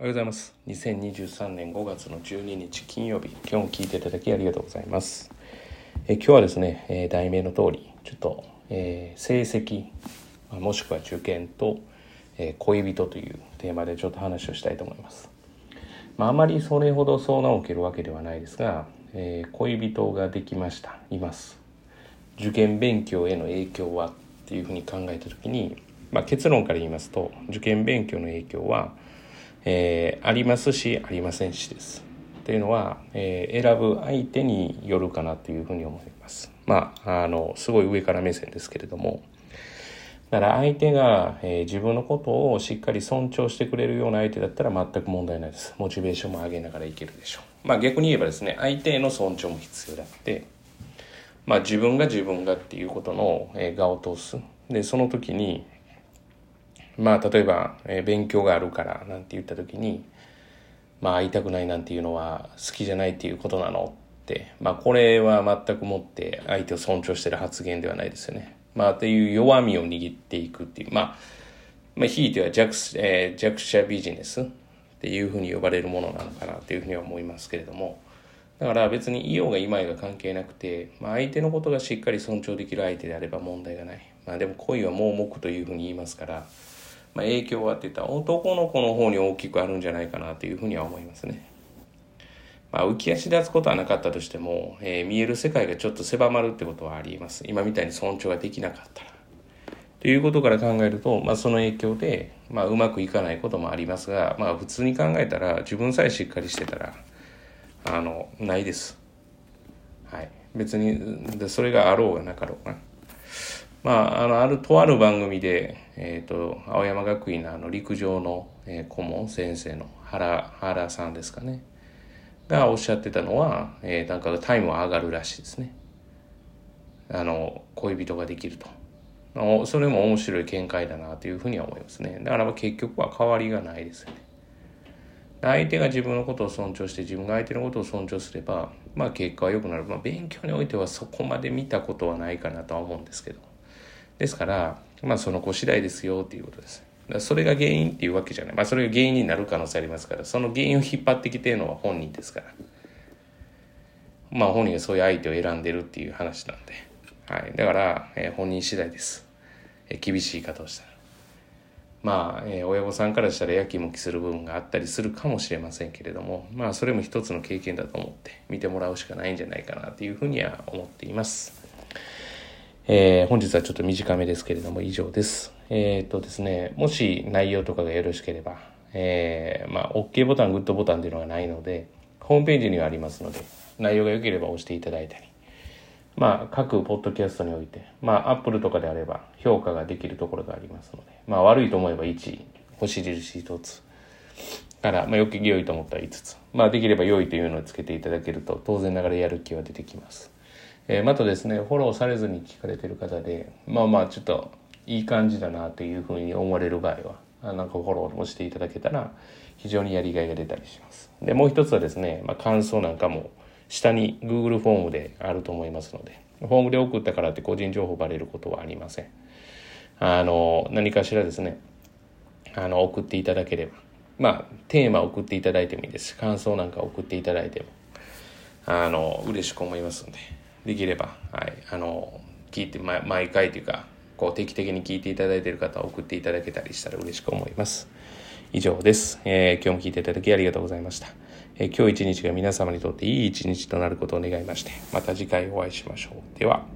おはようございます。2023年5月の12日金曜日、今日も聞いていただきありがとうございます。え今日はですね、え題名の通り、ちょっと、えー成績、もしくは受験と、えー恋人というテーマでちょっと話をしたいと思います。まあ、あまりそれほど相談を受けるわけではないですが、えー恋人ができました、います。受験勉強への影響は？っていうふうに考えた時に、まあ、結論から言いますと受験勉強の影響は、えーありますしありませんしです。というのは、えー選ぶ相手によるかなというふうに思います。まああのすごい上から目線ですけれどもだから相手が、えー自分のことをしっかり尊重してくれるような相手だったら全く問題ないです。モチベーションも上げながらいけるでしょう。まあ逆に言えばですね相手への尊重も必要であってまあ、自分が自分がっていうことの、えー画を通すでその時にまあ例えば、えー勉強があるからなんて言った時にまあ会いたくないなんていうのは好きじゃないっていうことなのってまあこれは全くもって相手を尊重してる発言ではないですよね。まあっていう弱みを握っていくっていうまあまあ、ひいては弱,、えー弱者ビジネスっていうふうに呼ばれるものなのかなというふうには思いますけれども。だから別にいようがいまいが関係なくて、まあ、相手のことがしっかり尊重できる相手であれば問題がない、まあ、でも恋は盲目というふうに言いますから、まあ、影響はって言ったら男の子の方に大きくあるんじゃないかなというふうには思いますね。まあ、浮き足立つことはなかったとしても、えー見える世界がちょっと狭まるってことはあります今みたいに尊重ができなかったら。ということから考えると、まあ、その影響で、まあ、うまくいかないこともありますが、まあ、普通に考えたら自分さえしっかりしてたらあのないです。はい、別にでそれがあろうがなかろうが。まあ、あのあるとある番組で、えー、と青山学院のあの陸上の、えー顧問先生の原原さんですかね。がおっしゃってたのは、えーなんかタイムは上がるらしいですね。あの恋人ができると。それも面白い見解だなというふうには思いますね。だから結局は変わりがないですよね。相手が自分のことを尊重して自分が相手のことを尊重すればまあ結果は良くなる、まあ、勉強においてはそこまで見たことはないかなとは思うんですけど。ですからまあその子次第ですよっていうことです。だそれが原因っていうわけじゃない。まあそれが原因になる可能性ありますからその原因を引っ張ってきてるのは本人ですから。まあ本人がそういう相手を選んでるっていう話なんで、はい、だから、えー本人次第です、えー厳しい言い方をしたら。まあ、えー親御さんからしたらやきもきする部分があったりするかもしれませんけれどもまあそれも一つの経験だと思って見てもらうしかないんじゃないかなというふうには思っています。えー本日はちょっと短めですけれども以上です。えーっとですね、もし内容とかがよろしければ、えーまあ、OK ボタン、グッドボタンっていうのがないので、ホームページにはありますので、内容が良ければ押していただいたり、まあ、各ポッドキャストにおいて、まあ、アップルとかであれば評価ができるところがありますので、まあ、悪いと思えば1、星印1つ、から、まあ、よき良いと思ったら5つ、まあ、できれば良いというのをつけていただけると、当然ながらやる気は出てきます。えーまたですね、フォローされずに聞かれてる方で、まあまあ、ちょっといい感じだなというふうに思われる場合は、あなんかフォローをしていただけたら、非常にやりがいが出たりします。で、もう一つはですね、まあ、感想なんかも、下に Google フォームであると思いますので、フォームで送ったからって個人情報バレることはありません。あの、何かしらですね、あの、送っていただければ、まあ、テーマ送っていただいてもいいですし、感想なんか送っていただいても、あの、嬉しく思いますので、できれば、はい、あの、聞いて、ま、毎回というか、こう、定期的に聞いていただいている方は送っていただけたりしたら嬉しく思います。以上です。えー今日も聞いていただきありがとうございました。えー今日一日が皆様にとっていい一日となることを願いまして、また次回お会いしましょう。では、